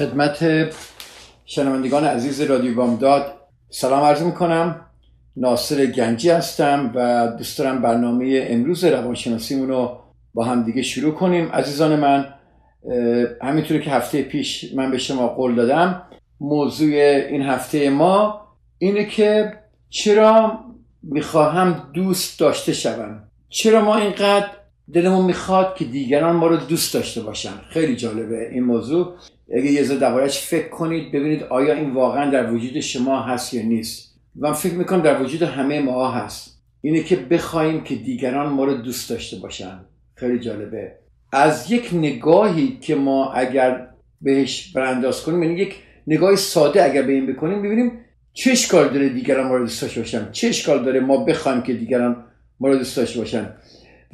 خدمت شنوندگان عزیز رادیو بامداد. سلام عرض می‌کنم. ناصر گنجی هستم و دوست دارم برنامه امروز روانشناسیمون رو با هم دیگه شروع کنیم. عزیزان من همینطوری که هفته پیش من به شما قول دادم موضوع این هفته ما اینه که چرا می‌خواهم دوست داشته شوم؟ چرا ما اینقدر دلمون می‌خواد که دیگران ما رو دوست داشته باشن. خیلی جالبه این موضوع. اگه یه دربارهش فکر کنید ببینید آیا این واقعا در وجود شما هست یا نیست. من فکر می‌کنم در وجود همه ما هست. اینه که بخوایم که دیگران ما رو دوست داشته باشن. خیلی جالبه. از یک نگاهی که ما اگر بهش برانداز کنیم یعنی یک نگاه ساده اگر به این بکنیم ببینیم چه اشکال داره دیگران ما رو دوست داشته باشن. چه اشکال داره ما بخوایم که دیگران ما رو دوست داشته باشن.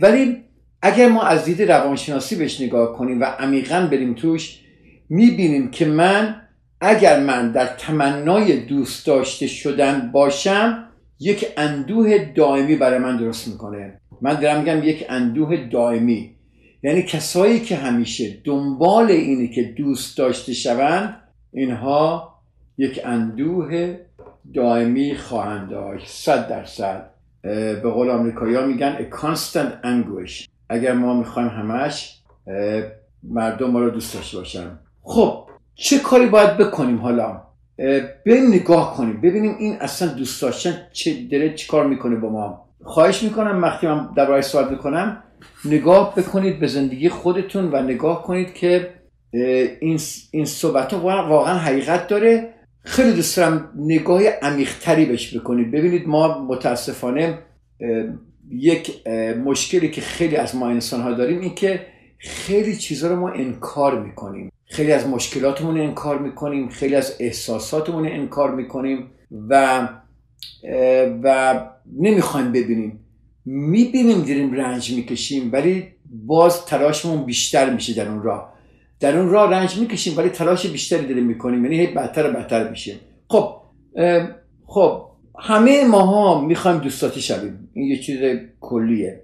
ولی اگر ما از دید روانشناسی بهش نگاه کنیم و عمیقا بریم توش می‌بینیم که من اگر من در تمنای دوست داشته شدن باشم یک اندوه دائمی برای من درست می‌کنه. من دارم میگم یک اندوه دائمی. یعنی کسایی که همیشه دنبال اینه که دوست داشته شوند اینها یک اندوه دائمی خواهند داشت. صد درصد. به قول آمریکایی ها میگن a constant anguish. اگر ما می‌خوایم همش مردم ما رو دوست داشته باشن. خب چه کاری باید بکنیم حالا؟ به نگاه کنیم ببینیم این اصلا دوست داشتن چه داره چه کار می‌کنه با ما. خواهش می‌کنم وقتی من درباره سوال می‌کنم نگاه بکنید به زندگی خودتون و نگاه کنید که این, این صحبت ها واقعا حقیقت داره. خیلی دوست دارم نگاه عمیقتری بهش بکنید. ببینید ما متاسفانه یک مشکلی که خیلی از ما انسان ها داریم این که خیلی چیزها رو ما انکار می‌کنیم. خیلی از مشکلاتمون انکار می‌کنیم خیلی از احساساتمون انکار می‌کنیم و و نمی‌خوایم ببینیم. می‌بینیم داریم رنج می‌کشیم ولی باز تلاشمون بیشتر میشه در اون راه. در اون راه رنج می‌کشیم ولی تلاش بیشتری داریم می‌کنیم یعنی هی بدتر و بدتر میشیم. خب خب همه ماها می‌خوایم دوستاتی شویم. این یه چیز کلیه.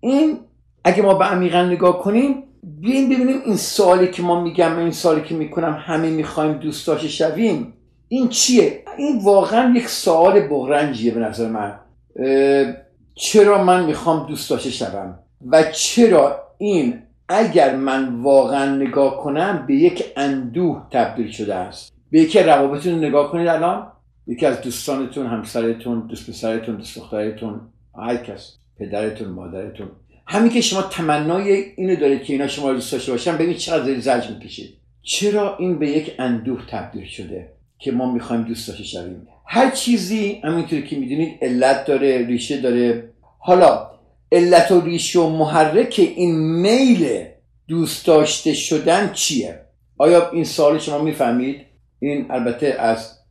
این اگه ما به عمیقا نگاه کنیم بیایم ببینیم این سوالی که ما میگم این سوالی که می‌کنم همه می‌خوایم دوست داشته شویم. این چیه؟ این واقعا یک سوال بغرنجیه به نظر من. چرا من می‌خوام دوست شوم؟ و چرا این اگر من واقعا نگاه کنم به یک اندوه تبدیل شده است؟ به یکی روابطتون نگاه کنید الان. یکی از دوستانتون همسرتون دوست پسرتون دوست دخترتون هر کس پدرتون مادرتون. همین که شما تمنای اینو دارید که اینا شما رو دوست داشته باشن ببینید چقدر زجر می‌کشید. چرا این به یک اندوه تبدیل شده که ما می‌خوایم دوست داشته شویم؟ هر چیزی همینطوری که می‌دونید علت داره ریشه داره. حالا علت و ریشه و محرک این میل دوست داشته شدن چیه؟ آیا این سوال شما می‌فهمید؟ این البته از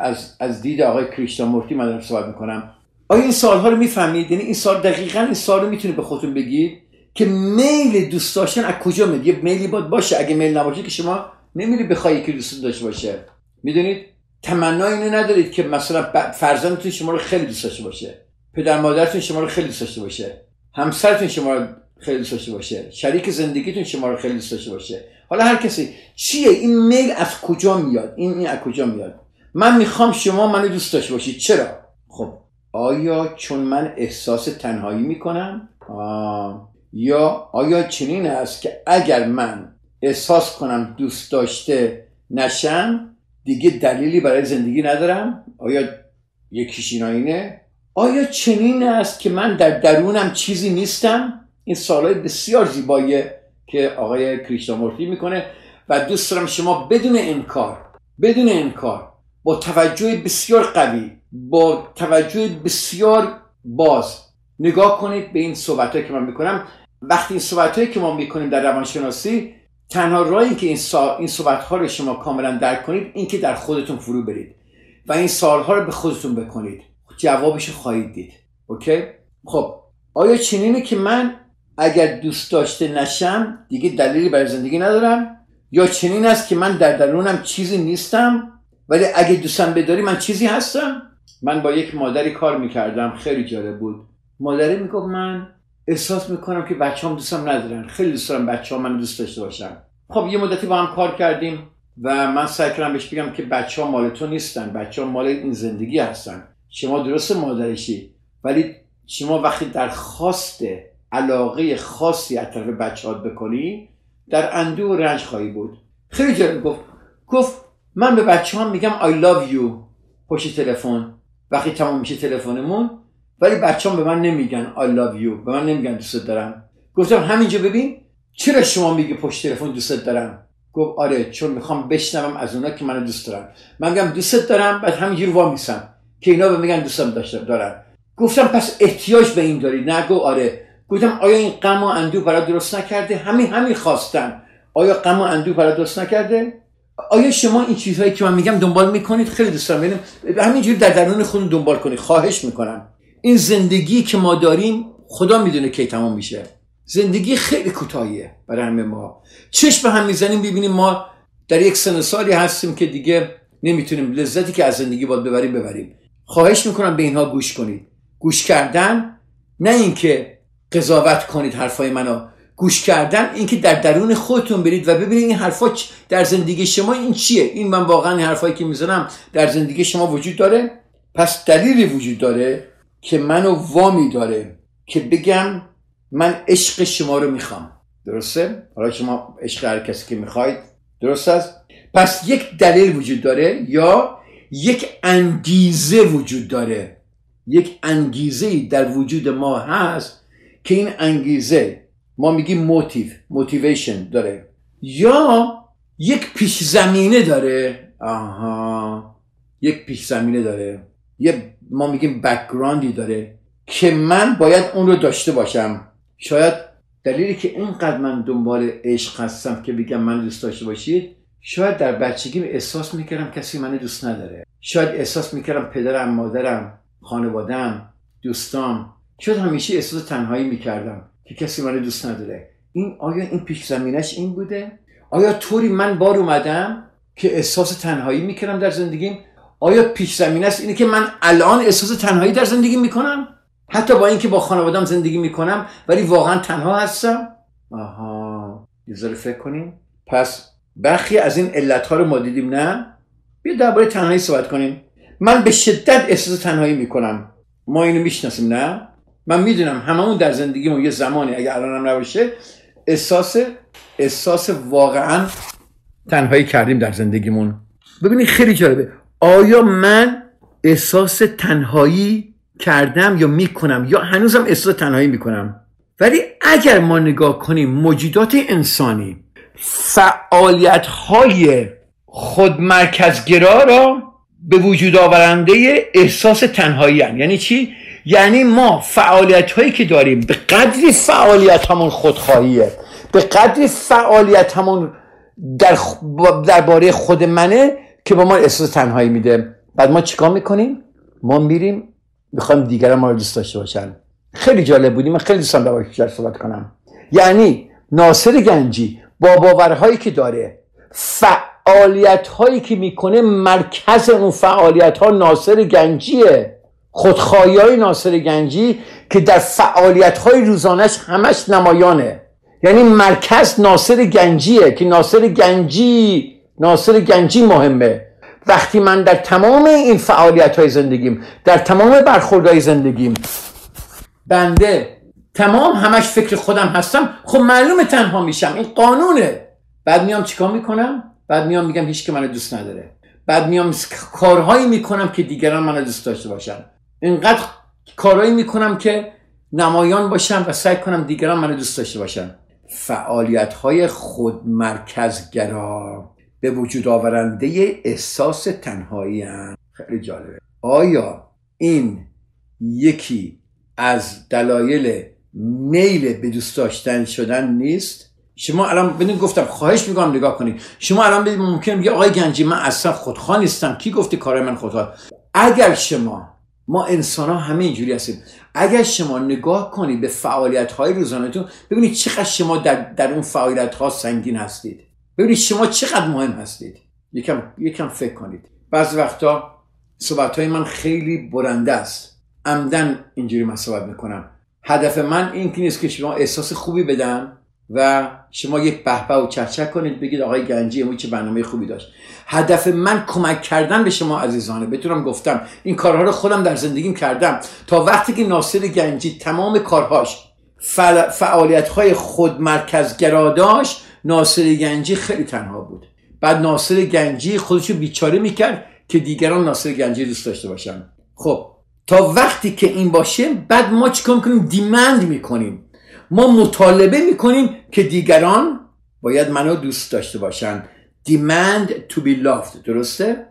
از از دید آقای کریشنامورتی من دارم صحبت می‌کنم. آیا این سالها رو می‌فهمید؟ یعنی این سال دقیقا این سال رو می‌تونید به خودتون بگید که میل دوست داشتن از کجا میاد؟ یه میلی باید باشه. اگه میل نباشه که شما نمیری بخوای که دوست داشته باشه. می‌دونید؟ تمنا اینو ندارید که مثلا فرزندتون شما رو خیلی دوست داشته باشه. پدر مادرتون شما رو خیلی دوست داشته باشه. همسرتون شما رو خیلی دوست داشته باشه. شریک زندگیتون شما رو خیلی دوست داشته باشه. حالا هر کسی چیه؟ این میل از کجا میاد؟ این این از کجا میاد؟ من می‌خوام شما منو دوست داشته باشید. چرا؟ خب آیا چون من احساس تنهایی می‌کنم؟ یا آیا چنین است که اگر من احساس کنم دوست داشته نشم دیگه دلیلی برای زندگی ندارم؟ آیا یکیش اینه آیا چنین است که من در درونم چیزی نیستم؟ این سالهای بسیار زیباییه که آقای کریشنامورتی می‌کنه و دوست دارم شما بدون انکار بدون انکار با توجه بسیار قوی با توجه بسیار باز. نگاه کنید به این صحبت که من می‌کنم. وقتی این صحبت که ما می‌کنیم در روانشناسی تنها راهی که این, سا... این صحبت ها رو شما کاملا درک کنید این که در خودتون فرو برید و این سالها رو به خودتون بکنید. جوابش خواهید دید. اوکی؟ خب آیا چنینه که من اگر دوست داشته نشم دیگه دلیلی برای زندگی ندارم؟ یا چنین است که من در درونم چیزی نیستم ولی اگه دوستم بداری من چیزی هستم. من با یک مادری کار می‌کردم. خیلی جالب بود. مادری می‌گفت من احساس می‌کنم که بچه هم دوستم ندارن. خیلی دوست دارم بچه هم من دوست داشته باشم خب یه مدتی با هم کار کردیم و من سعی کردم بهش بگم که بچه ها مال تو نیستن. بچه ها مال این زندگی هستن. شما درست مادرشی ولی شما وقتی در خواست علاقه خاصی از طرف بچه بکنی در اندو رنج خواهی بود. خیلی جالب. گفت گفت من به بچه هم میگم I love you پشت تلفن. وقتی تمام میشه تلفنمون ولی بچه هم به من نمیگن I love you به من نمیگن دوست دارم. گفتم همینجا ببین چرا شما میگی پشت تلفن دوست دارم؟ گفت آره چون می‌خوام بشنوم از اونا که منو دوست دارم من میگم دوست دارم بعد همینجور وا میسم که اینا به میگن دوستم داشته دارن. گفتم پس احتیاج به این داری نگو آره. گفتم آیا این غم و اندوه برای درست نکرده؟ همین همین خواستم آیا غم و اندوه برای درست نکرده؟ آیا شما این چیزهایی که من میگم دنبال می‌کنید؟ خیلی دوست دارم. ببینم همینجوری در درون خودتون دنبال کنید. خواهش می‌کنم. این زندگی که ما داریم خدا می‌دونه کی تمام میشه. زندگی خیلی کوتاهیه برای همه ما. چشم هم می‌زنیم ببینیم ما در یک سن سالی هستیم که دیگه نمی‌تونیم لذتی که از زندگی باید ببریم ببریم. خواهش می‌کنم به اینها گوش کنید. گوش کردن نه اینکه قضاوت کنید حرفای منو. گوش کردن اینکه در درون خودتون برید و ببینید این حرفا در زندگی شما این چیه. این من واقعا این حرفایی که می‌زنم در زندگی شما وجود داره. پس دلیلی وجود داره که منو وامی داره که بگم من عشق شما رو می‌خوام. درسته؟ حالا شما عشق هر کسی که می‌خواید. درست است؟ پس یک دلیل وجود داره یا یک انگیزه وجود داره. یک انگیزه در وجود ما هست که این انگیزه ما میگیم موتیو موتیویشن داره. یا یک پیش زمینه داره. آها. یک پیش زمینه داره. یه ما میگیم بکگراندی داره که من باید اون رو داشته باشم. شاید دلیلی که اینقدر من دنبال عشق هستم که بگم من دوست داشته باشید شاید در بچگی احساس می‌کردم کسی من دوست نداره. شاید احساس می‌کردم پدرم مادرم خانوادم دوستام. شاید همیشه احساس تنهایی می‌کردم. که کسی من دوست نداره. این آیا این پیش زمینش این بوده؟ آیا طوری من بار اومدم که احساس تنهایی می‌کردم در زندگیم؟ آیا پیش زمینه است اینه که من الان احساس تنهایی در زندگی می‌کنم؟ حتی با اینکه با خانوادم زندگی می‌کنم ولی واقعا تنها هستم؟ آها یه فکر کنیم پس برخی از این علت ها رو ما دیدیم نه؟ بیا درباره تنهایی صحبت کنیم. من به شدت احساس تنهایی می‌کنم. ما اینو می‌شناسیم نه؟ من می‌دونم هممون در زندگیمون یه زمانی اگه الانم نباشه احساس احساس واقعا تنهایی کردیم در زندگیمون ببینید خیلی جالبه آیا من احساس تنهایی کردم یا می‌کنم یا هنوزم احساس تنهایی می‌کنم ولی اگر ما نگاه کنیم موجودات انسانی فعالیت های خودمرکزگرا را به وجود آورنده احساس تنهایی هن. یعنی چی؟ یعنی ما فعالیت هایی که داریم به قدری فعالیت همون خودخواهیه به قدری فعالیت همون در درباره خود منه که با ما احساس تنهایی میده. بعد ما چیکار می‌کنیم؟ ما میریم می‌خوایم دیگران ما رو دوست داشته باشن. خیلی جالب بودیم من خیلی دوستم در بیشتر صحبت کنم. یعنی ناصر گنجی با باورهایی که داره فعالیت هایی که می‌کنه مرکز اون فعالیت ها ناصر گنجیه. خودخواهی های ناصر گنجی که در فعالیت های روزانش همش نمایانه. یعنی مرکز ناصر گنجیه که ناصر گنجی ناصر گنجی مهمه. وقتی من در تمام این فعالیت های زندگیم در تمام برخوردهای زندگیم بنده تمام همش فکر خودم هستم خب معلومه تنها میشم. این قانونه. بعد میام چیکار می‌کنم؟ بعد میام میگم هیچ که منو دوست نداره. بعد میام کارهایی می‌کنم که دیگران منو دوست داشته باشن. اینقدر کارهایی می‌کنم که نمایان باشم و سعی کنم دیگران منو دوست داشته باشن. فعالیت های خودمرکزگرا به وجود آورنده احساس تنهایی هم. خیلی جالبه. آیا این یکی از دلایل میل به دوست داشتن شدن نیست؟ شما الان بدون گفتم خواهش می‌کنم نگاه کنید. شما الان ممکن بگی آقای گنجی من اصلا خودخواه نیستم. کی گفته کار من خودخواه؟ اگر شما ما انسان ها همه اینجوری هستیم. اگر شما نگاه کنید به فعالیت های روزانهتون ببینید چقدر شما در, در اون فعالیت ها سنگین هستید. ببینید شما چقدر مهم هستید. یکم, یکم فکر کنید. بعض وقتا صحبت های من خیلی برنده است. عمدن اینجوری من صحبت می‌کنم. هدف من این نیست که شما احساس خوبی بدم. و شما یک بهبه و چرچک کنید بگید آقای گنجی امروز چه برنامه خوبی داشت. هدف من کمک کردن به شما عزیزانه بتونم گفتم این کارها رو خودم در زندگیم کردم. تا وقتی که ناصر گنجی تمام کارهاش های خود مرکزگرا داشت ناصر گنجی خیلی تنها بود. بعد ناصر گنجی خودشو بیچاره می‌کرد که دیگران ناصر گنجی دوست داشته باشن. خب تا وقتی که این باشه بعد ما چیکار می‌کنیم دیمند می‌کنیم. ما مطالبه می‌کنیم که دیگران باید منو دوست داشته باشن. Demand to be loved. درسته؟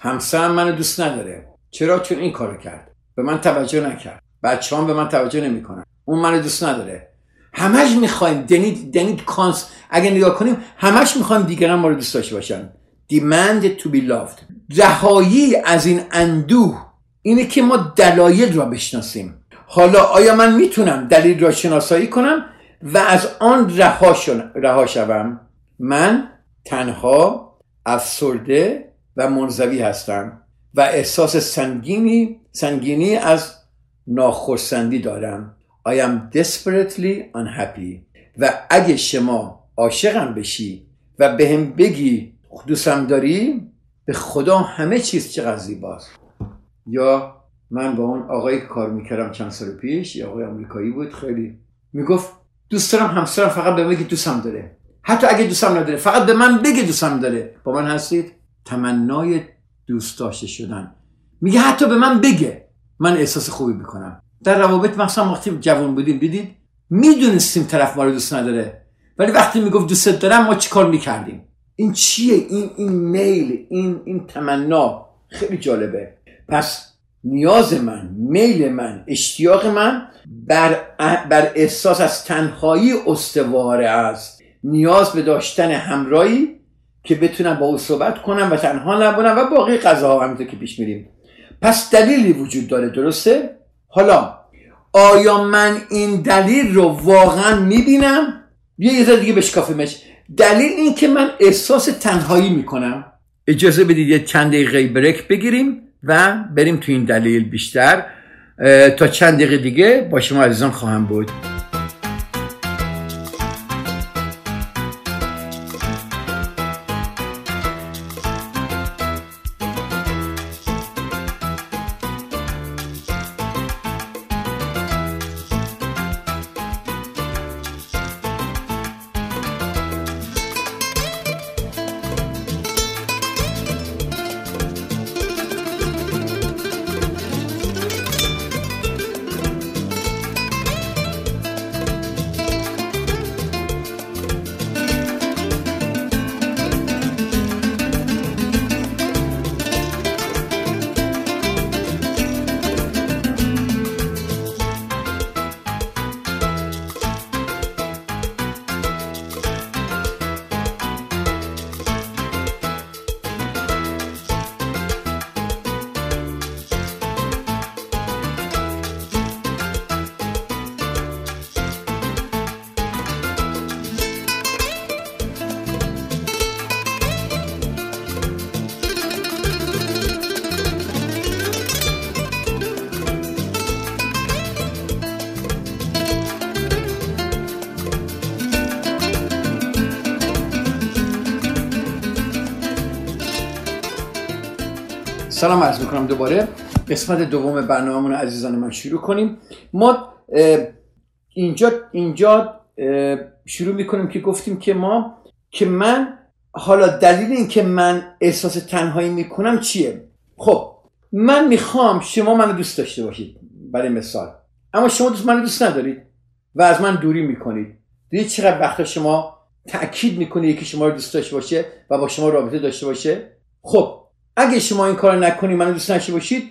همسرم منو دوست نداره. چرا؟ چون این کارو کرد. به من توجه نکرد. بچه هم به من توجه نمی‌کنن. اون منو دوست نداره. همش می‌خوایم. دنید دنید کانس اگه نگاه کنیم همش می‌خوایم دیگران ما رو دوست داشته باشن. Demand to be loved. رهایی از این اندوه اینه که ما دلایل را بشناسیم. حالا آیا من می‌تونم دلیل را شناسایی کنم و از آن رها, رها شوم؟ من تنها افسرده و منزوی هستم و احساس سنگینی سنگینی از ناخرسندی دارم. I am desperately unhappy. و اگه شما عاشقم بشی و به هم بگی دوستم داری به خدا همه چیز چقدر زیباست. یا من با اون آقایی که کار می‌کردم چند سال پیش یا آقای آمریکایی بود خیلی می‌گفت دوست دارم همسرم فقط به من بگه دوستم داره. حتی اگه دوستم نداره فقط به من بگه دوستم داره. با من هستید؟ تمنای دوست داشته شدن. میگه حتی به من بگه. من احساس خوبی می‌کنم. در روابط مثلا وقتی جوان بودیم دیدید؟ می‌دونستیم طرف ما رو دوست نداره. ولی وقتی می‌گفت دوست دارم ما چیکار می‌کردیم؟ این چیه؟ این این میل این این تمنا. خیلی جالبه. پس نیاز من میل من اشتیاق من بر, بر احساس از تنهایی استواره است. نیاز به داشتن همراهی که بتونم با او صحبت کنم و تنها نبونم و باقی غذاها همینطور که پیش میریم. پس دلیلی وجود داره درسته؟ حالا آیا من این دلیل رو واقعا می‌بینم؟ یه یه دیگه بشکافیمش. دلیل این که من احساس تنهایی می‌کنم. اجازه بدید یه چند دقیقه بریک بگیریم. و بریم تو این دلیل بیشتر تا چند دقیقه دیگه با شما عزیزان خواهم بود. سلام عرض می‌کنم دوباره. قسمت دوم برنامهمون عزیزان من شروع کنیم. ما اینجا اینجا شروع می‌کنیم که گفتیم که ما که من حالا دلیل این که من احساس تنهایی می‌کنم چیه؟ خب من می‌خوام شما منو دوست داشته باشید برای مثال. اما شما دوست منو دوست ندارید و از من دوری می‌کنید. دیدید چقدر وقتا شما تاکید می‌کنید که شما رو دوست داشته باشه و با شما رابطه داشته باشه؟ خب اگه شما این کار نکنید منو دوست نشته باشید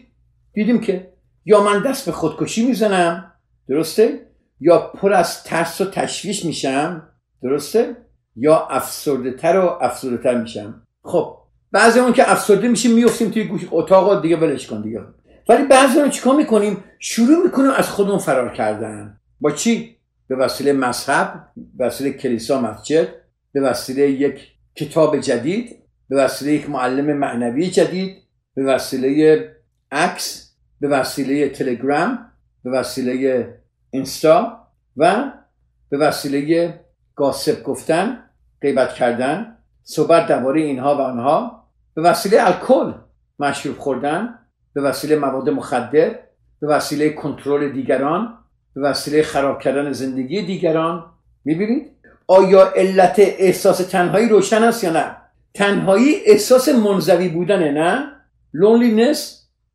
دیدیم که یا من دست به خودکشی می‌زنم درسته؟ یا پر از ترس و تشویش میشم درسته؟ یا افسرده تر و افسرده تر میشم. خب بعضی اون که افسرده میشیم میفتیم توی گوش اتاق دیگه ولش کن دیگه. ولی بعضی اون چیکار می‌کنیم؟ شروع می‌کنیم از خودمون فرار کردن. با چی؟ به وسیله مذهب به وسیله کلیسا مسجد به وسیله یک کتاب جدید به وسیله یک معلم معنوی جدید به وسیله عکس به وسیله تلگرام به وسیله اینستا و به وسیله گاسب گفتن غیبت کردن صحبت درباره اینها و آنها. به وسیله الکل مشروب خوردن به وسیله مواد مخدر به وسیله کنترل دیگران به وسیله خراب کردن زندگی دیگران. می‌بینید؟ آیا علت احساس تنهایی روشن است یا نه؟ تنهایی احساس منزوی بودنه نه؟ Loneliness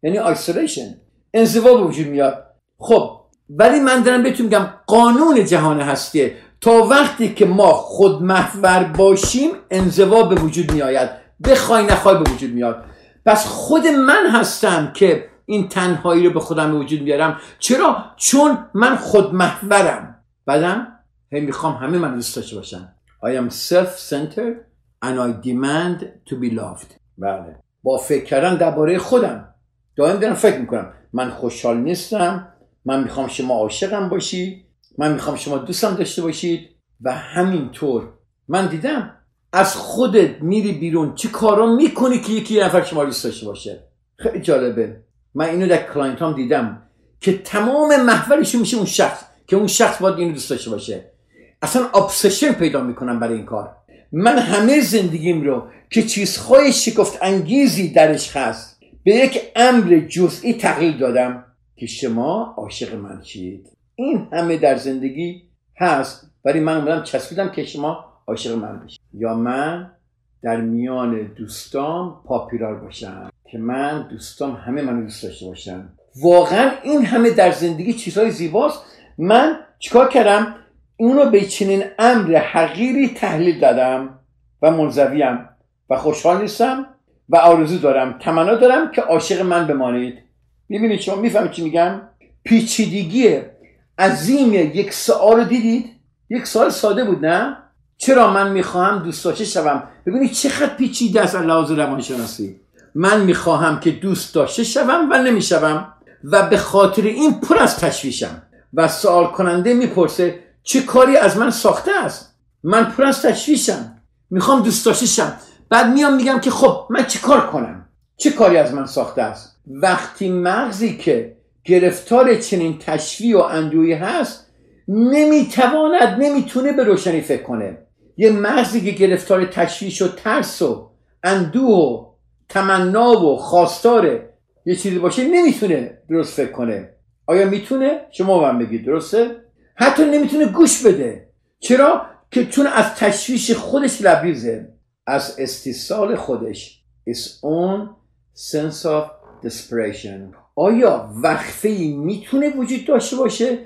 یعنی isolation. انزوا به وجود میاد. خب ولی من دارم بهتون میگم قانون جهان هستیه. تا وقتی که ما خود محور باشیم انزوا به وجود میآید. بخوای نخوای به وجود میاد. پس خود من هستم که این تنهایی رو به خودم به وجود میارم. چرا؟ چون من خود محورم بعدم هی می‌خوام همه من دوست داشته باشم I am self-centered. And I demand to be loved. بله. با فکر کردن درباره خودم. دائم دارم فکر می‌کنم. من خوشحال نیستم. من می‌خوام شما عاشقم باشی من می‌خوام شما دوستم داشته باشید. و همینطور. من دیدم از خودت میری بیرون. چه کارا می‌کنی که یکی نفر شما دوست داشته باشه؟ خیلی جالبه. من اینو در client هم دیدم که تمام محورشون میشه اون شخص. که اون شخص باید اینو دوست داشته باشه. اصلا ابسشن پیدا می‌کنم برای این کار. من همه زندگیم رو که چیزهای شکفت انگیزی درش هست به یک امر جزئی تغییر دادم که شما عاشق من شید. این همه در زندگی هست ولی من اومدم چسبیدم که شما عاشق من بشید. یا من در میان دوستام پاپیرار باشم که من دوستام همه منو دوست داشته باشن. واقعا این همه در زندگی چیزهای زیباست. من چیکار کردم؟ اونو به چنین امر حقیری تحلیل دادم و منزویم و خوشحال نیستم و آرزو دارم تمنا دارم که عاشق من بمانید. می‌بینید شما می‌فهمید چی میگم؟ پیچیدگی عظیم یک سوال رو دیدید؟ یک سوال ساده بود نه؟ چرا من می‌خواهم دوست داشته شوم؟ ببینید چقدر پیچیده است لحاظ روانشناسی. من می‌خواهم که دوست داشته شوم و نمی‌شوم و به خاطر این پر از تشویشم و سوال کننده می‌پرسه چه کاری از من ساخته است؟ من پر از تشویشم. می‌خوام دوست داشته شم بعد میام میگم که خب من چه کار کنم؟ چه کاری از من ساخته است؟ وقتی مغزی که گرفتار چنین تشویع و اندویی هست نمی‌تواند نمی‌تونه به روشنی فکر کنه. یه مغزی که گرفتار تشویش و ترس و اندوه و تمنا و خواستاره یه چیزی باشه نمی‌تونه درست فکر کنه. آیا می‌تونه؟ شما من بگید درسته؟ حتی نمی‌تونه گوش بده. چرا؟ که چون از تشویش خودش لبریزه. از استیصال خودش. His own sense of desperation. آیا وقفه ای می‌تونه وجود داشته باشه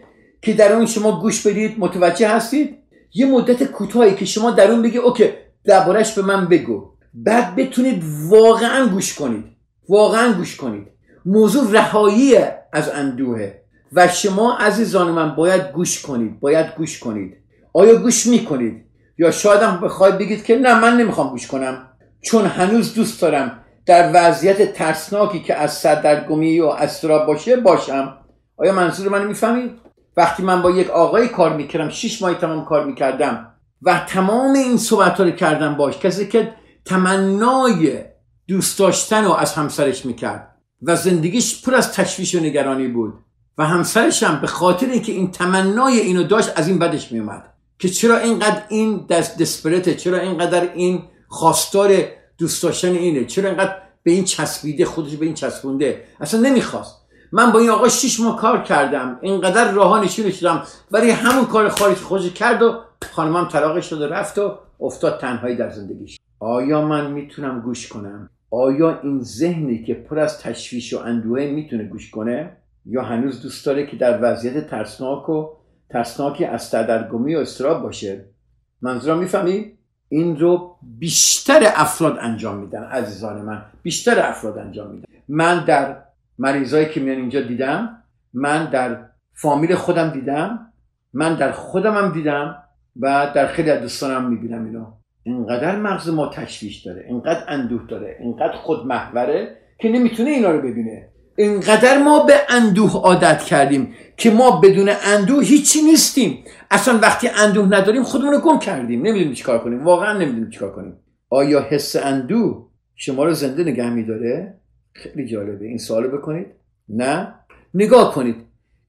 که در اون شما گوش بدید متوجه هستید؟ یه مدت کوتاهی که شما در اون بگی اوکی دربارش به من بگو. بعد بتونید واقعا گوش کنید. واقعا گوش کنید. موضوع رهایی از اندوهه و شما عزیزان من باید گوش کنید باید گوش کنید. آیا گوش می‌کنید؟ یا شاید هم بخواید بگید که نه من نمی‌خوام گوش کنم. چون هنوز دوست دارم در وضعیت ترسناکی که از سردرگمی و استراب باشه باشم. آیا منظور من می‌فهمید؟ وقتی من با یک آقای کار می‌کردم شش ماهی تمام کار می‌کردم و تمام این صحبت رو کردم باش کسی که تمنای دوست داشتن رو از همسرش می‌کرد و زندگیش پر از تشویش و نگرانی بود. و همسرش هم به خاطر اینکه این تمنای اینو داشت از این بدش میومد که چرا اینقدر این دست دسپرته چرا اینقدر این خواستار دوست داشتن اینه چرا اینقدر به این چسبیده خودش به این چسبونده؟ اصلا نمی‌خواست. من با این آقا شش ماه کار کردم اینقدر راه نشونش دادم ولی همون کار خارج خودش کرد و خانمم طلاقش شد و رفت و افتاد تنهایی در زندگیش. آیا من می‌تونم گوش کنم؟ آیا این ذهنی که پر از تشویش و اندوه می‌تونه گوش کنه؟ یا هنوز دوست داره که در وضعیت ترسناک و ترسناکی از سردرگمی و استراب باشه؟ منظورم می‌فهمی؟ این رو بیشتر افراد انجام میدن عزیزان من. بیشتر افراد انجام میدن. من در مریضایی که میان اینجا دیدم من در فامیل خودم دیدم من در خودم هم دیدم و در خیلی از دوستانم می‌بینم اینو. اینقدر مغز ما تشویش داره اینقدر اندوه داره اینقدر خودمحوره که نمی‌تونه اینا رو ببینه. اینقدر ما به اندوه عادت کردیم که ما بدون اندوه هیچی نیستیم. اصلا وقتی اندوه نداریم خودمون رو گم کردیم. نمی‌دونیم چیکار کنیم. واقعا نمی‌دونیم چیکار کنیم. آیا حس اندوه شما رو زنده نگه میداره؟ خیلی جالبه. این سوالو بکنید. نه. نگاه کنید.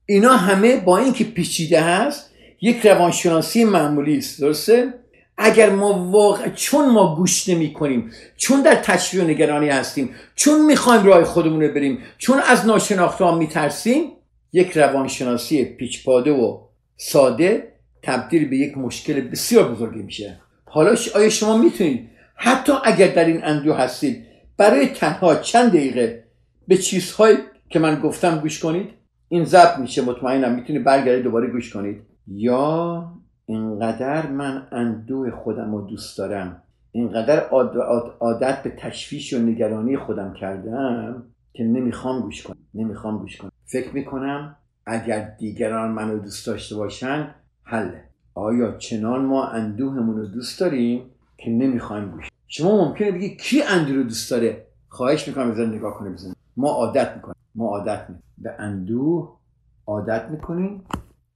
اینا همه با اینکه پیچیده هست یک روانشناسی معمولی است. درسته؟ اگر ما واقع چون ما گوش نمی کنیم چون در تشریح و نگرانی هستیم چون می‌خوایم راه خودمون رو بریم چون از ناشناخته ها میترسیم یک روانشناسی پیچپاده و ساده تبدیل به یک مشکل بسیار بزرگی میشه. حالا آیا شما می‌تونید حتی اگر در این اندو هستید برای تنها چند دقیقه به چیزهایی که من گفتم گوش کنید؟ این ضبط میشه مطمئنم می‌تونید برگردید دوباره گوش کنید. یا اینقدر من اندوه خودم رو دوست دارم اینقدر عادت به تشویش و نگرانی خودم کردم که نمی‌خوام گوش کنم نمی‌خوام گوش کنم. فکر می‌کنم اگر دیگران منو دوست داشته باشن حله. آیا چنان ما اندوهمون رو دوست داریم که نمی‌خوایم گوش شما ممکنه بگی کی اندوه رو دوست داره؟ خواهش می‌کنم بذار نگاه کنه بزنید ما عادت می‌کنیم. ما عادت می‌کنیم. به اندوه عادت می‌کنیم.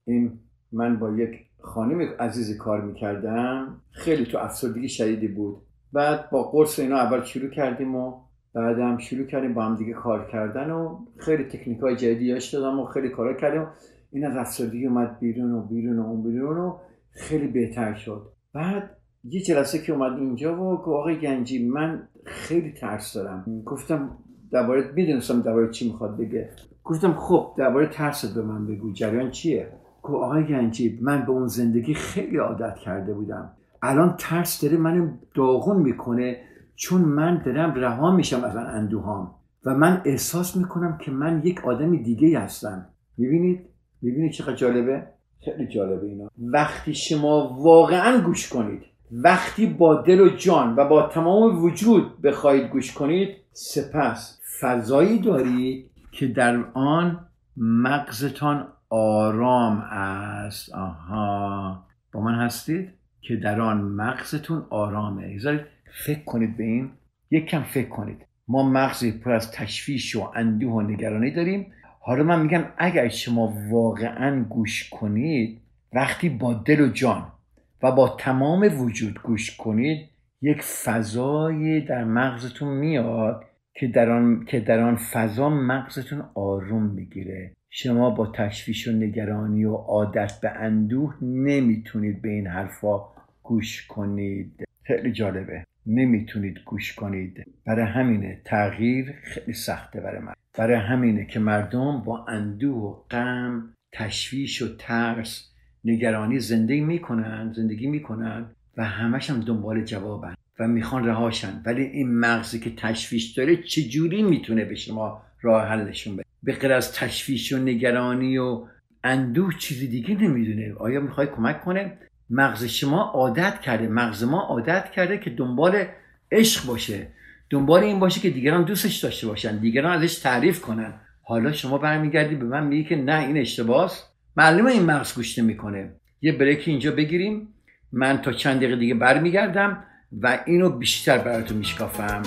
این من با یک خانم عزیزی کار می‌کردم خیلی تو افسردگی شدیدی بود. بعد با قرص اینا اول شروع کردیم و بعدم شروع کردیم با هم دیگه کار کردن و خیلی تکنیک های جدیدی یاش دادم و خیلی کارا کردیم. این از افسردگی اومد بیرون و بیرون و اون بیرون و خیلی بهتر شد. بعد یه جلسه که اومد اینجا و گفت آقای گنجی من خیلی ترس دارم. گفتم درباره می‌دونستم درباره چی می‌خواد بگه. گفتم خب درباره ترست به من بگو. جریان چیه؟ گفت آقای گنجی من به اون زندگی خیلی عادت کرده بودم. الان ترس داره منو داغون می‌کنه چون من دارم رها میشم از اندوهام. و من احساس می‌کنم که من یک آدم دیگه هستم. می‌بینید؟ می‌بینید چقدر جالبه؟ خیلی جالبه اینا. وقتی شما واقعا گوش کنید وقتی با دل و جان و با تمام وجود بخواهید گوش کنید سپس فضایی دارید که در آن مغزتان آرام است. آها. با من هستید که در آن مغزتون آرامه. فکر کنید به این. یک کم فکر کنید. ما مغزی پر از تشویش و اندوه و نگرانی داریم. حالا من میگم اگر شما واقعا گوش کنید وقتی با دل و جان و با تمام وجود گوش کنید یک فضای در مغزتون میاد که در آن, که در آن فضا مغزتون آروم می‌گیره. شما با تشویش و نگرانی و عادت به اندوه نمی‌تونید به این حرفا گوش کنید. خیلی جالبه. نمی‌تونید گوش کنید. برای همینه تغییر خیلی سخته برای من. برای همینه که مردم با اندوه و غم تشویش و ترس نگرانی زندگی می‌کنن زندگی می‌کنن و همش هم دنبال جوابن و می‌خوان رهاشن. ولی این مغزی که تشویش داره چجوری می‌تونه به شما راه حلشون بده؟ به غیر از تشویش و نگرانی و اندوه چیزی دیگه نمی‌دونه. آیا می‌خوای کمک کنه؟ مغز شما عادت کرده. مغز ما عادت کرده که دنبال عشق باشه. دنبال این باشه که دیگران دوستش داشته باشن دیگران ازش تعریف کنن. حالا شما برمیگردی به من میگی که نه این اشتباهه معلومه این مغز گوش می‌کنه یه بریک اینجا بگیریم. من تا چند دقیقه دیگه برمیگردم و اینو بیشتر براتون میشکافم.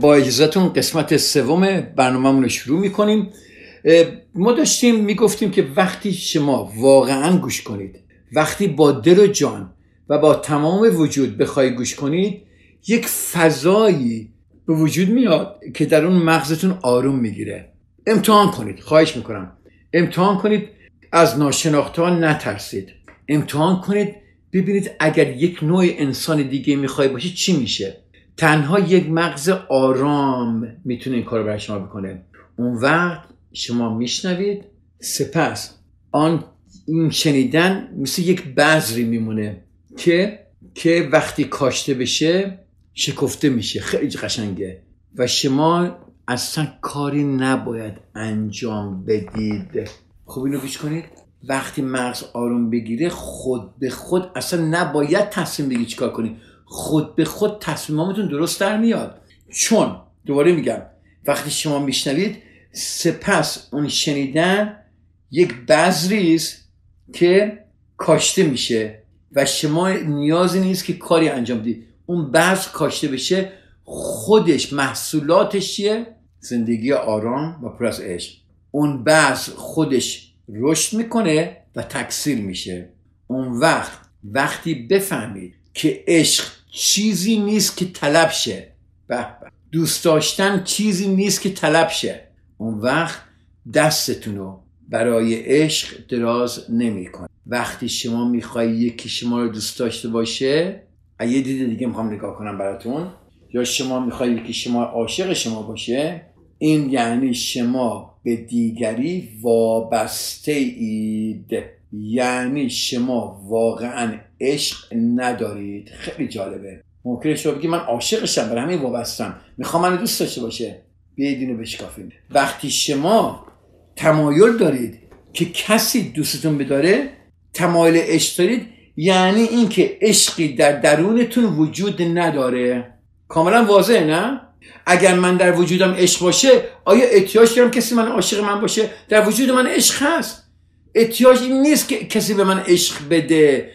با اجازتون قسمت سوم برنامهمون رو شروع می‌کنیم. ما داشتیم می‌گفتیم که وقتی شما واقعا گوش کنید وقتی با دل و جان و با تمام وجود بخوای گوش کنید یک فضایی به وجود میاد که در اون مغزتون آروم می‌گیره. امتحان کنید. خواهش می‌کنم. امتحان کنید. از ناشناخته نترسید. امتحان کنید. ببینید اگر یک نوع انسان دیگه می‌خوای باشی چی میشه؟ تنها یک مغز آرام می‌تونه این کار برای شما بکنه. اون وقت شما میشنوید سپس آن این شنیدن مثل یک بذری میمونه که که وقتی کاشته بشه شکفته میشه خیلی قشنگه. و شما اصلا کاری نباید انجام بدید. خب اینو گوش کنید. وقتی مغز آروم بگیره خود به خود اصلا نباید تصمیم بگی چیکار کنید خود به خود تصمیماتون درست در میاد. چون دوباره میگم وقتی شما میشنوید سپس اون شنیدن یک بذری است که کاشته میشه و شما نیازی نیست که کاری انجام بدید اون بذر کاشته بشه خودش محصولاتش چیه؟ زندگی آرام و پر از عشق. اون بذر خودش رشد می‌کنه و تکثیر میشه. اون وقت وقتی بفهمید که عشق چیزی نیست که طلب شه. دوست داشتن چیزی نیست که طلب شه. اون وقت دستتون رو برای عشق دراز نمی‌کنه وقتی شما می‌خوای یکی شما رو دوست داشته باشه یه دید دیگه می‌خوام نگاه کنم براتون یا شما می‌خوای یکی شما عاشق شما باشه این یعنی شما به دیگری وابسته اید یعنی شما واقعا عشق ندارید. خیلی جالبه. ممکنه شما بگی من عاشقشم برای همین وابستم. می‌خوام من دوست داشته باشه. بیاید اینو بشکافیم. وقتی شما تمایل دارید که کسی دوستتون بداره تمایل عشق دارید یعنی اینکه عشقی در درونتون وجود نداره. کاملا واضحه نه؟ اگر من در وجودم عشق باشه آیا احتیاج دارم کسی من عاشق من باشه؟ در وجود من عشق هست. احتیاج نیست که کسی به من عشق بده.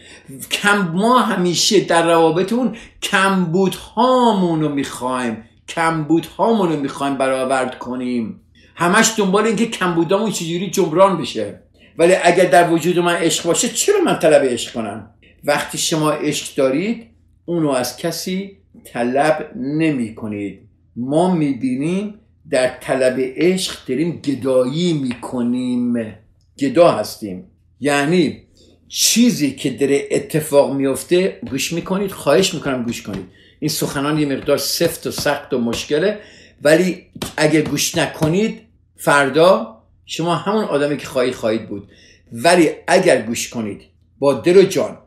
کم ما همیشه در روابطمون کمبود هامون رو می‌خوایم کمبود هامون رو می‌خوایم برآورد کنیم. همش دنبال اینکه کمبودامون چجوری جبران بشه. ولی اگر در وجود من عشق باشه چرا من طلب عشق کنم؟ وقتی شما عشق دارید اونو از کسی طلب نمی کنید ما می‌بینیم در طلب عشق داریم گدایی می‌کنیم. گدا هستیم. یعنی چیزی که داره اتفاق میفته گوش می‌کنید خواهش می‌کنم گوش کنید. این سخنان یه مقدار سفت و سخت و مشکله ولی اگه گوش نکنید فردا شما همون آدمی که خواهید خواهید بود. ولی اگر گوش کنید با دل و جان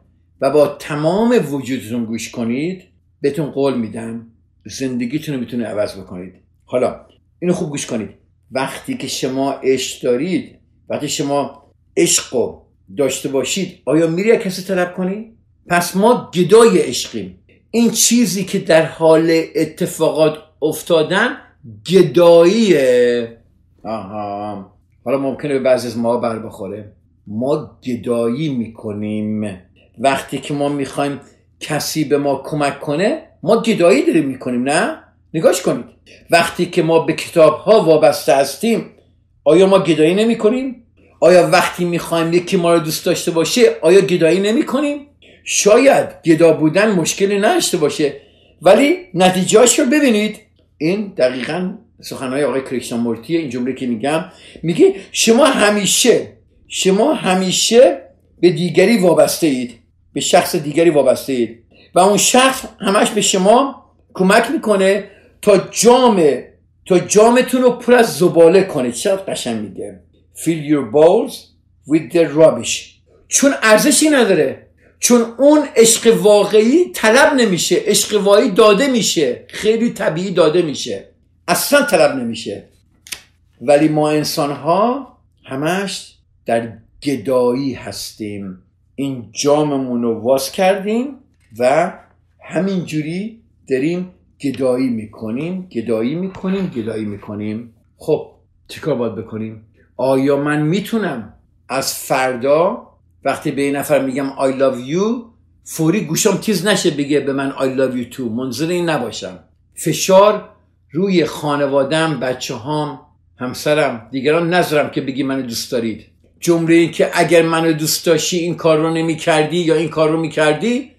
و با تمام وجودتون گوش کنید بهتون قول میدم زندگیتون رو می‌تونه عوض بکنید. حالا اینو خوب گوش کنید. وقتی که شما عشق دارید وقتی شما عشق رو داشته باشید آیا میری کسی طلب کنی؟ پس ما گدای عشقیم. این چیزی که در حال اتفاقات افتادن گداییه. آها. حالا ممکنه به بعضی از ما بر بخوره. ما گدایی می‌کنیم. وقتی که ما می‌خوایم کسی به ما کمک کنه ما گدایی داریم می‌کنیم نه؟ نگاش کنید. وقتی که ما به کتاب ها وابسته هستیم آیا ما گدایی نمی کنیم؟ آیا وقتی می‌خوایم یکی ما رو دوست داشته باشه آیا گدایی نمی کنیم؟ شاید گدا بودن مشکلی نداشته باشه ولی نتیجهاش رو ببینید. این دقیقا سخنهای آقای کریشنامورتی این جمله که میگم میگه شما همیشه شما همیشه به دیگری وابسته اید به شخص دیگری وابسته اید و اون شخص همش به شما کمک می‌کنه تا جام تا جامتون رو پر از زباله کنه. چقدر قشنگ میگه. Fill your bowls with the rubbish. چون ارزشی نداره. چون اون عشق واقعی طلب نمیشه. عشق واقعی داده میشه. خیلی طبیعی داده میشه. اصلا طلب نمیشه. ولی ما انسان ها همش در گدایی هستیم. این جاممون رو واز کردیم و همینجوری داریم گدایی می‌کنیم گدایی می‌کنیم گدایی می‌کنیم. خب چیکار باید بکنیم؟ آیا من می‌تونم از فردا وقتی به این نفر میگم I love you فوری گوشم تیز نشه بگه به من I love you too منظر این نباشم. فشار روی خانوادم بچه هام همسرم دیگران نذارم که بگی منو دوست دارید. جمله این که اگر منو دوست داشتی این کار رو نمی کردی یا این کار رو می کردی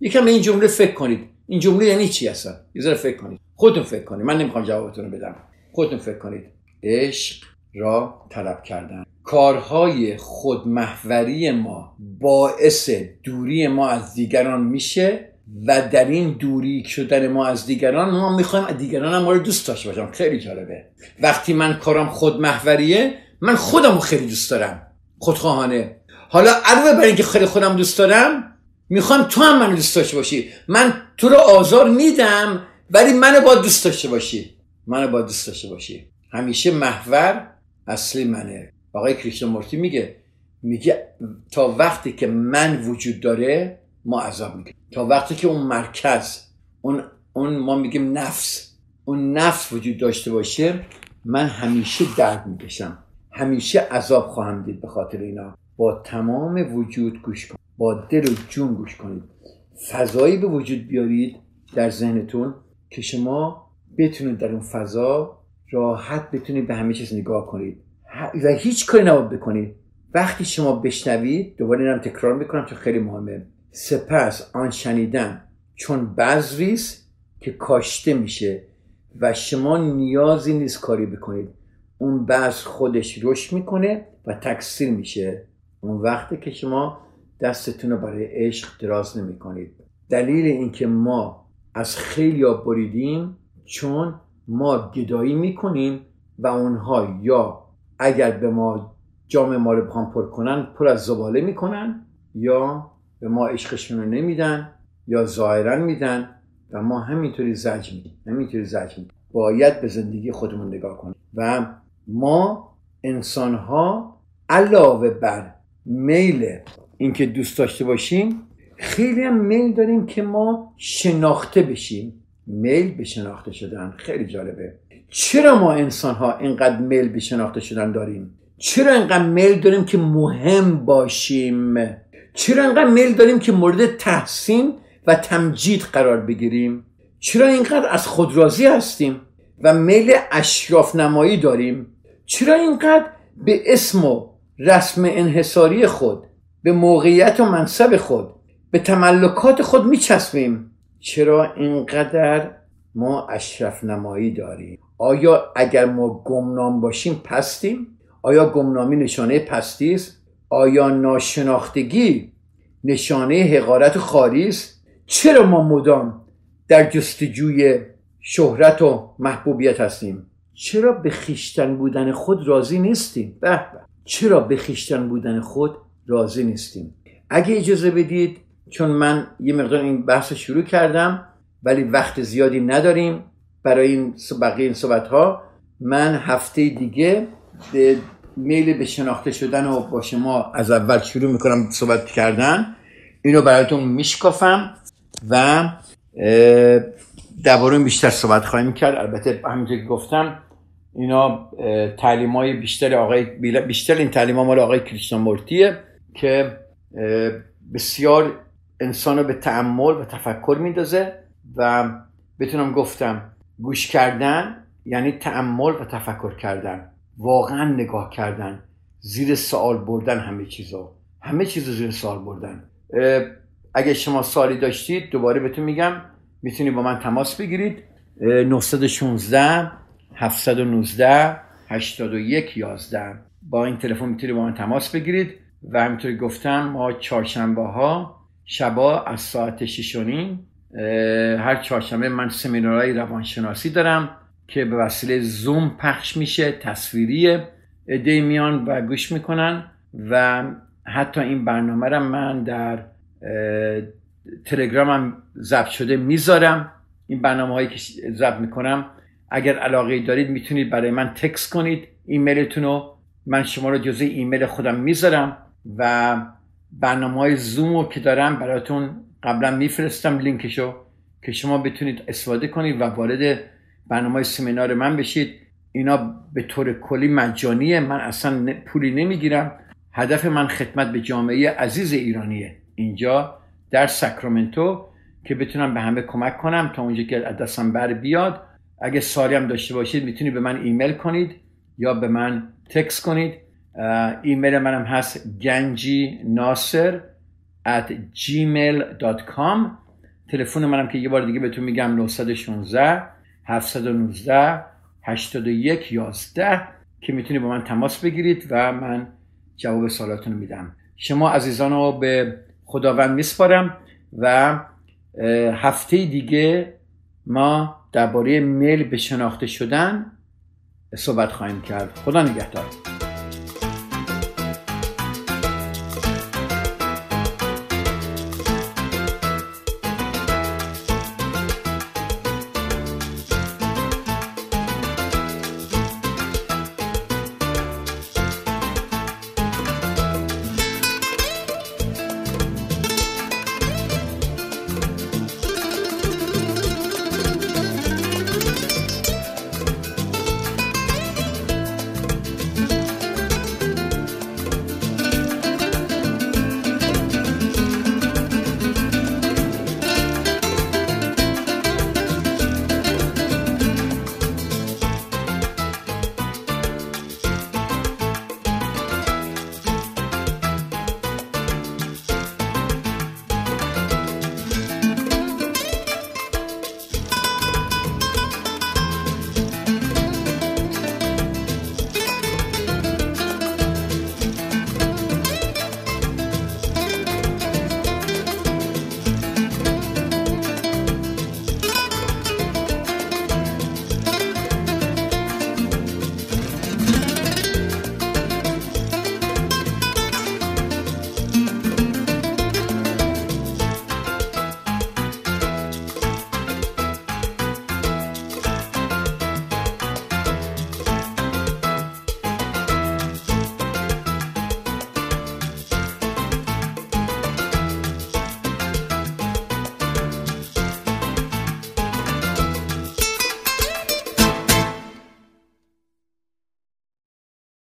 یکم این جمله فکر کنید. این جمله یعنی چی اصلا؟ یه ذره فکر کنید. خودتون فکر کنید. من نمی‌خوام جوابتون رو بدم. خودتون فکر کنید. عشق را طلب کردن. کارهای خودمحوری ما باعث دوری ما از دیگران میشه و در این دوری شدن ما از دیگران ما می‌خوایم دیگران هم ما رو دوست داشته باشم. خیلی جالبه. وقتی من کارم خودمحوریه من خودم رو خیلی دوست دارم. خودخواهانه. حالا علاوه بر اینکه خیلی خودم دوست دارم می‌خوام تو هم منو دوست داشته باشی. من تو رو آزار میدم ولی منو با دوست داشته باشی. منو با دوست داشته باشی. همیشه محور اصلی منه. آقای کریشنمورتی میگه میگه تا وقتی که من وجود داره ما عذاب می‌کنیم. تا وقتی که اون مرکز اون, اون ما میگیم نفس اون نفس وجود داشته باشه من همیشه درد می‌کشم. همیشه عذاب خواهم دید به خاطر اینا. با تمام وجود گوش کنید با دل و جون گوش کنید. فضایی به وجود بیارید در ذهنتون که شما بتونید در اون فضا راحت بتونید به همه چیز نگاه کنید. و هیچ کاری نباید بکنید. وقتی شما بشنوید دوباره اینم تکرار می‌کنم چون خیلی مهمه. سپس آن شنیدن چون بذریست که کاشته میشه و شما نیازی نیست کاری بکنید. اون بذر خودش رشد می‌کنه و تکثیر میشه. اون وقتی که شما دستتون رو برای عشق دراز نمی کنید دلیل اینکه ما از خیلی بریدیم چون ما گدایی می‌کنیم و اونها یا اگر به ما جام ما رو بخوام پر کنن پر از زباله می‌کنن یا به ما عشقشون رو نمیدن یا ظاهرا میدن و ما همینطوری زج میدیم همینطوری زج میدیم. باید به زندگی خودمون نگاه کنیم و ما انسان ها علاوه بر میل اینکه دوست داشته باشیم خیلی هم میل داریم که ما شناخته بشیم. میل به شناخته شدن خیلی جالبه. چرا ما انسان ها اینقدر میل به شناخته شدن داریم؟ چرا اینقدر میل داریم که مهم باشیم؟ چرا اینقدر میل داریم که مورد تحسین و تمجید قرار بگیریم؟ چرا اینقدر از خود راضی هستیم و میل اشراف نمایی داریم؟ چرا اینقدر به اسم و رسم انحصاری خود به موقعیت و منصب خود به تملکات خود میچسبیم؟ چرا اینقدر ما اشرف نمایی داریم؟ آیا اگر ما گمنام باشیم پستیم؟ آیا گمنامی نشانه پستی است؟ آیا ناشناختگی نشانه حقارت و خاری است؟ چرا ما مدام در جستجوی شهرت و محبوبیت هستیم؟ چرا به خیشتن بودن خود راضی نیستیم؟ به. چرا به خیشتن بودن خود راضی نیستیم؟ اگه اجازه بدید چون من یه مقدار این بحث شروع کردم ولی وقت زیادی نداریم. برای این بقیه این صحبت ها من هفته دیگه به میل به شناخته شدن و با شما از اول شروع می‌کنم صحبت کردن. اینو براتون میشکافم و درباره بیشتر صحبت خواهیم کرد. البته همینطور که گفتم اینا تعلیم های بیشتر آقای بیشتر این تعلیم ها مال آقای کریشنامورتیه که بسیار انسان رو به تعمل و تفکر میندازه و بتونم گفتم گوش کردن یعنی تعمل و تفکر کردن واقعا نگاه کردن زیر سوال بردن همه چیزو همه چیز زیر سوال بردن. اگه شما سوالی داشتید دوباره بهتون میگم می‌تونید با من تماس بگیرید. 916 719 81 11 با این تلفن می‌تونید با من تماس بگیرید. و همینطوری گفتم ما چهارشنبه ها شبا از ساعت 6 هر چهارشنبه من سمینارهای روانشناسی دارم که به وسیله زوم پخش میشه تصویری ایده میان و گوش می‌کنن و حتی این برنامه رو من در تلگرامم ضبط شده می‌ذارم. این برنامه هایی که ضبط می‌کنم اگر علاقه دارید می‌تونید برای من تکس کنید ایمیلتون رو. من شما رو جزء ایمیل خودم می‌ذارم و برنامه های زوم رو که دارم براتون قبلا میفرستم لینکشو که شما بتونید استفاده کنید و وارد برنامه سمینار من بشید. اینا به طور کلی مجانیه. من اصلا پولی نمی‌گیرم. هدف من خدمت به جامعه عزیز ایرانیه. اینجا در ساکرامنتو که بتونم به همه کمک کنم تا اونجا که دستم بر بیاد. اگه سوالی هم داشته باشید می‌تونید به من ایمیل کنید یا به من تکس کنید. ایمیل منم هست گنجی ناصر at gmail.com تلفن منم که یه بار دیگه بهتون میگم 916 719 81 11 که می‌تونید با من تماس بگیرید و من جواب سوالاتون رو میدم. شما عزیزان رو به خداوند میسپارم و هفته دیگه ما درباره میل به شناخته شدن صحبت خواهیم کرد. خدا نگهدار.